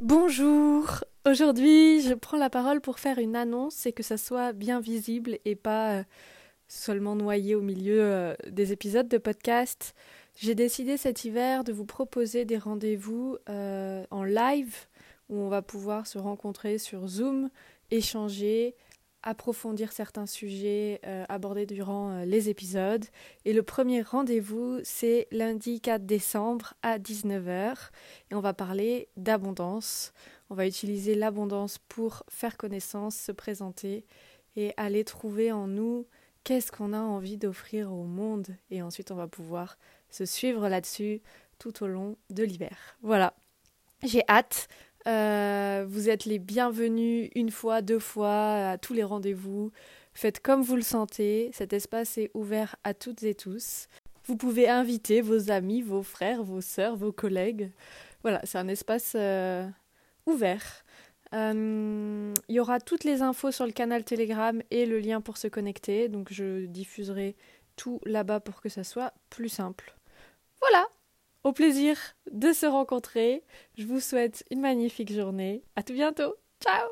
Bonjour Aujourd'hui, je prends la parole pour faire une annonce et que ça soit bien visible et pas euh, seulement noyé au milieu euh, des épisodes de podcast. J'ai décidé cet hiver de vous proposer des rendez-vous euh, en live où on va pouvoir se rencontrer sur Zoom, échanger, approfondir certains sujets euh, abordés durant euh, les épisodes. Et le premier rendez-vous, c'est lundi 4 décembre à 19h. Et on va parler d'abondance. On va utiliser l'abondance pour faire connaissance, se présenter et aller trouver en nous qu'est-ce qu'on a envie d'offrir au monde. Et ensuite, on va pouvoir se suivre là-dessus tout au long de l'hiver. Voilà. J'ai hâte. Euh, vous êtes les bienvenus une fois, deux fois, à tous les rendez-vous. Faites comme vous le sentez. Cet espace est ouvert à toutes et tous. Vous pouvez inviter vos amis, vos frères, vos sœurs, vos collègues. Voilà, c'est un espace euh, ouvert. Euh, il y aura toutes les infos sur le canal Telegram et le lien pour se connecter. Donc je diffuserai tout là-bas pour que ça soit plus simple. Voilà, au plaisir de se rencontrer. Je vous souhaite une magnifique journée. À tout bientôt. Ciao